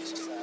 Touched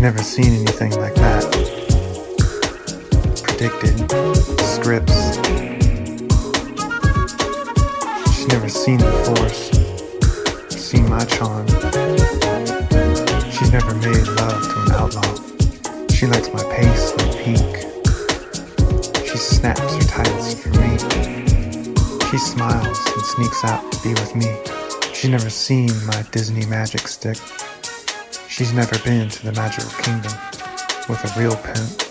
She's never seen anything like that. Predicted scripts. She's never seen the force, seen my charm. She's never made love to an outlaw. She likes my pace and peak. She snaps her tights for me. She smiles and sneaks out to be with me. She's never seen my Disney magic stick. She's never been to the magical kingdom with a real pimp.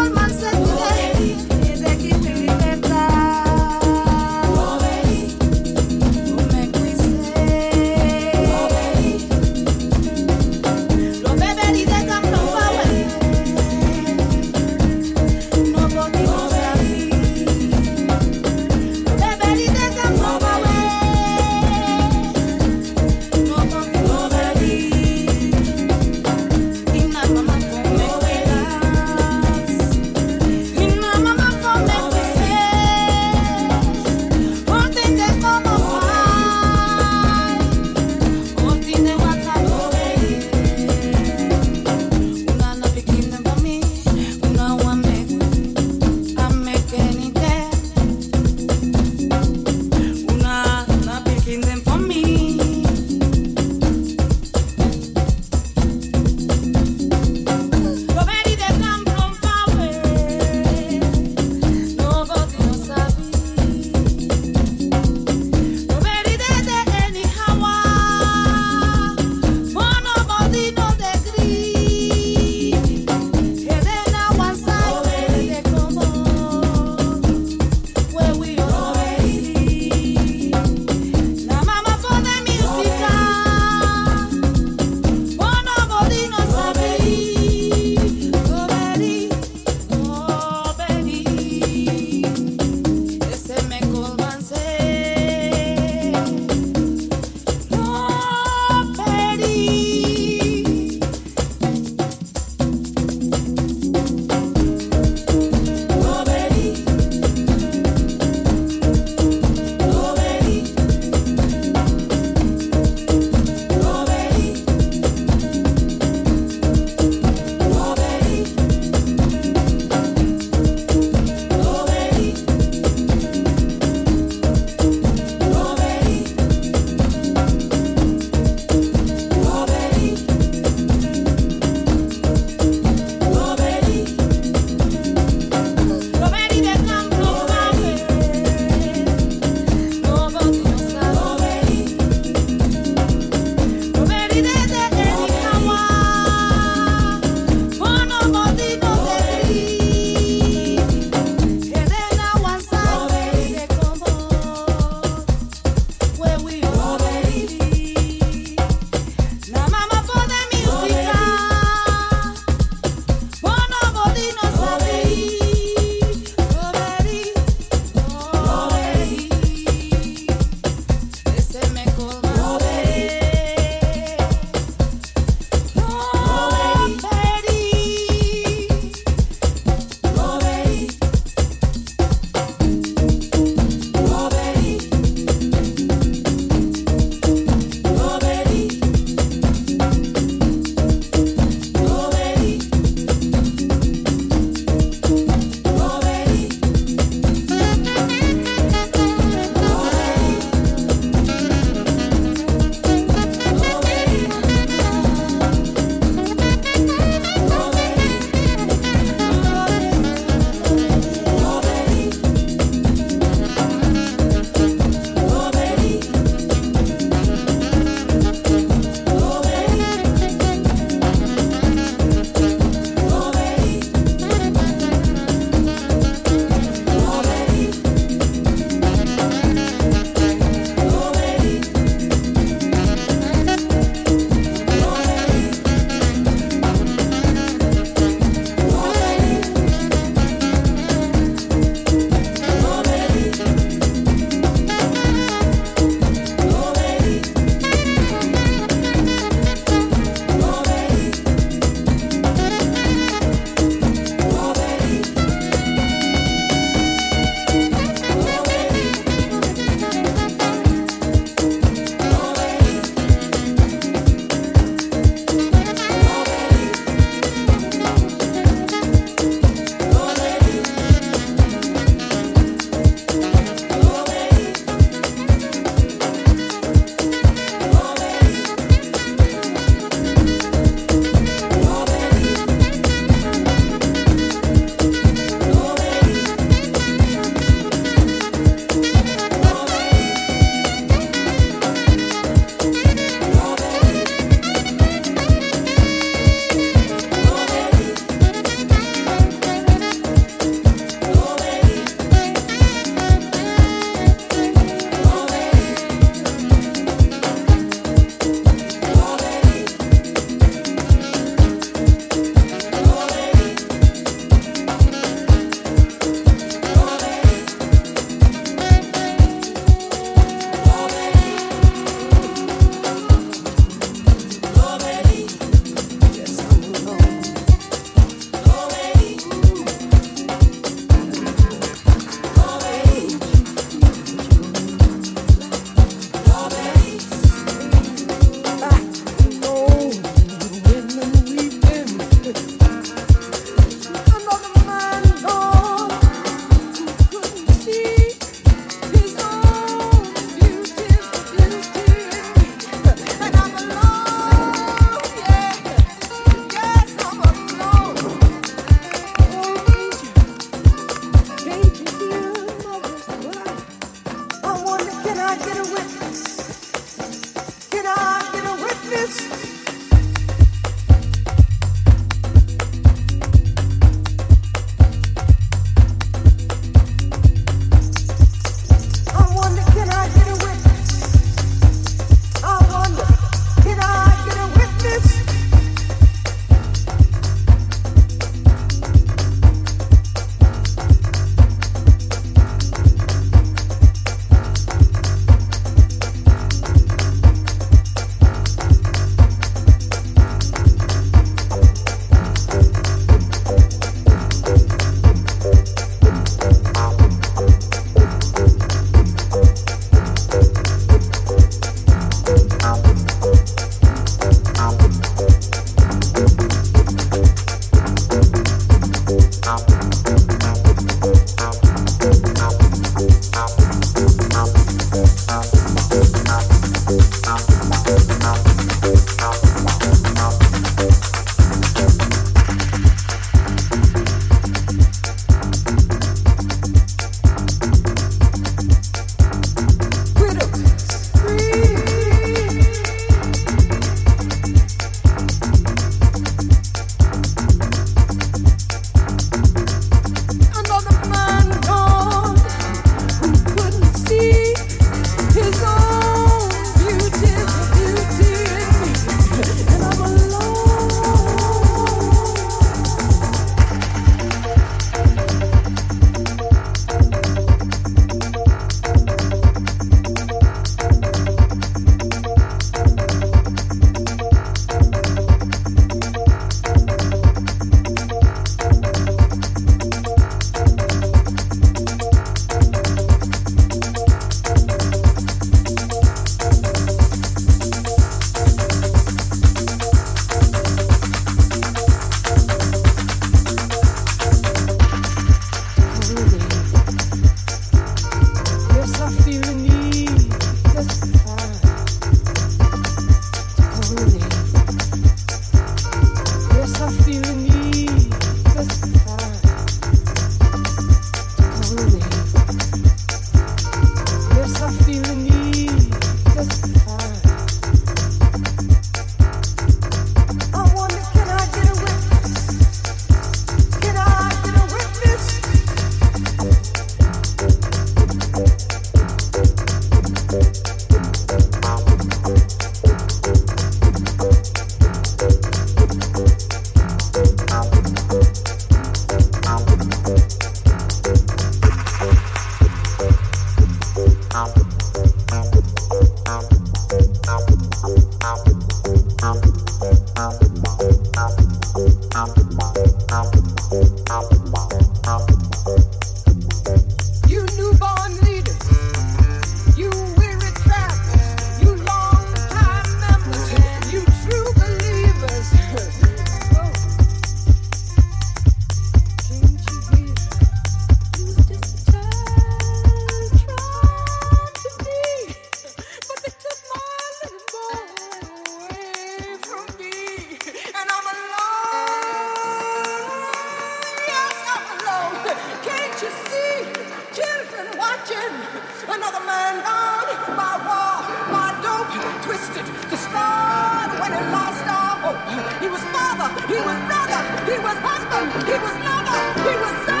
Another man on my wall, my dope, twisted, destroyed when it lost all hope. He was father, he was brother, he was husband, he was lover, he was son.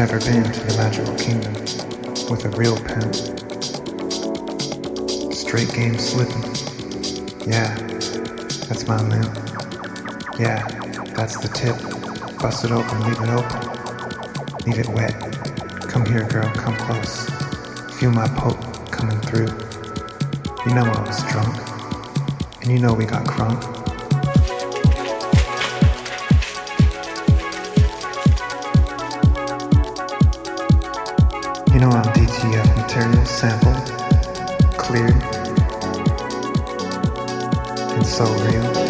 never been to the magical kingdom with a real pen. Straight game slipping. Yeah, that's my limb. Yeah, that's the tip. Bust it open, leave it open. Leave it wet. Come here, girl, come close. Feel my poke coming through. You know I was drunk, and you know we got crunk. so real.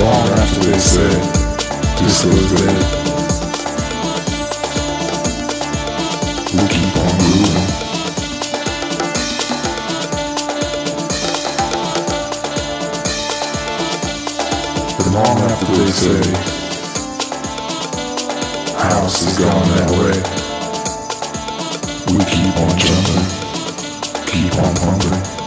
Generations that are dead. We'll keep on moving. But long after they say, house is gone that way, we keep on jumping, keep on pumping.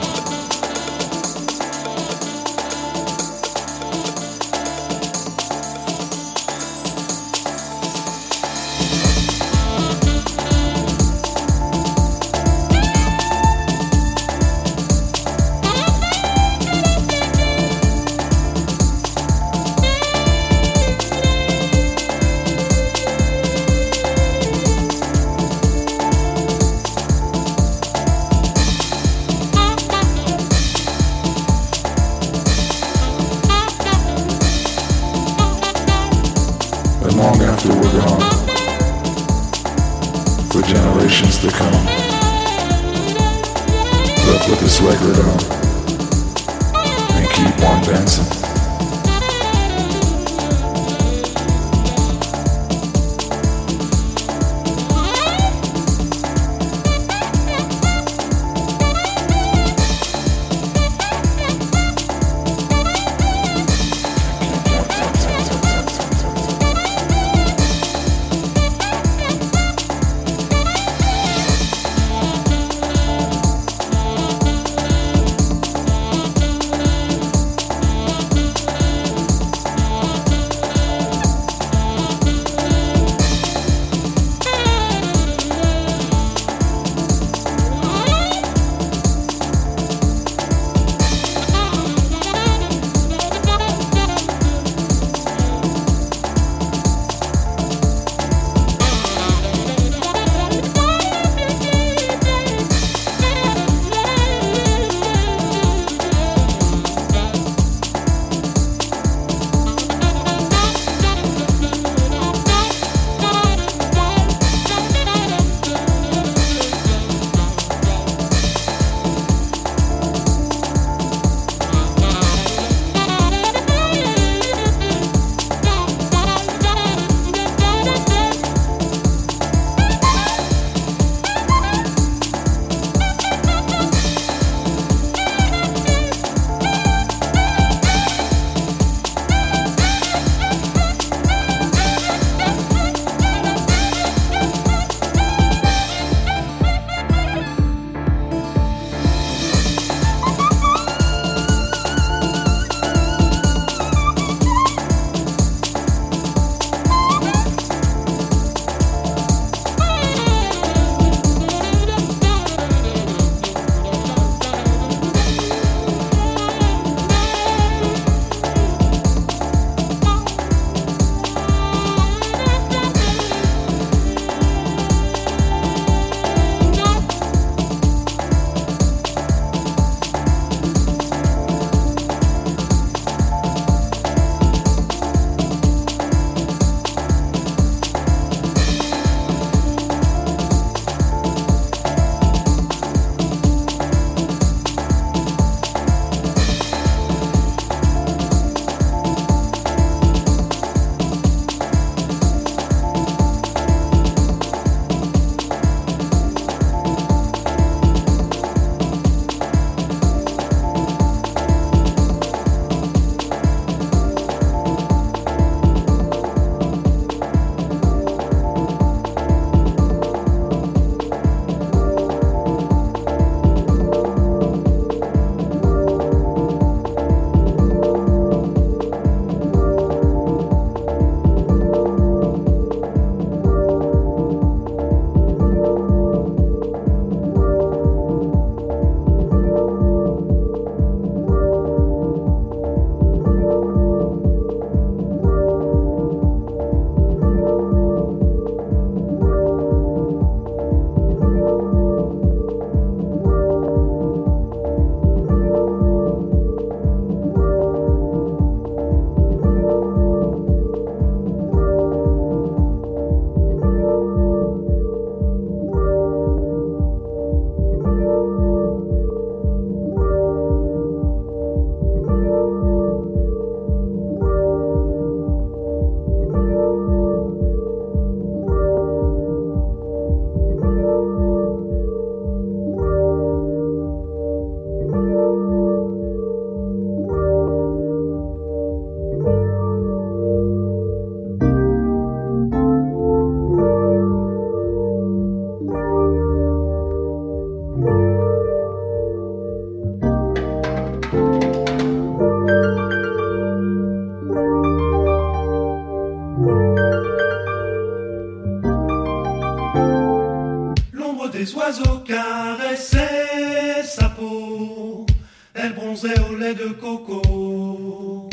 elle bronzait au lait de coco.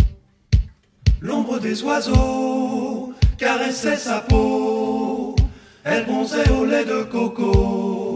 L'ombre des oiseaux caressait sa peau, elle bronzait au lait de coco.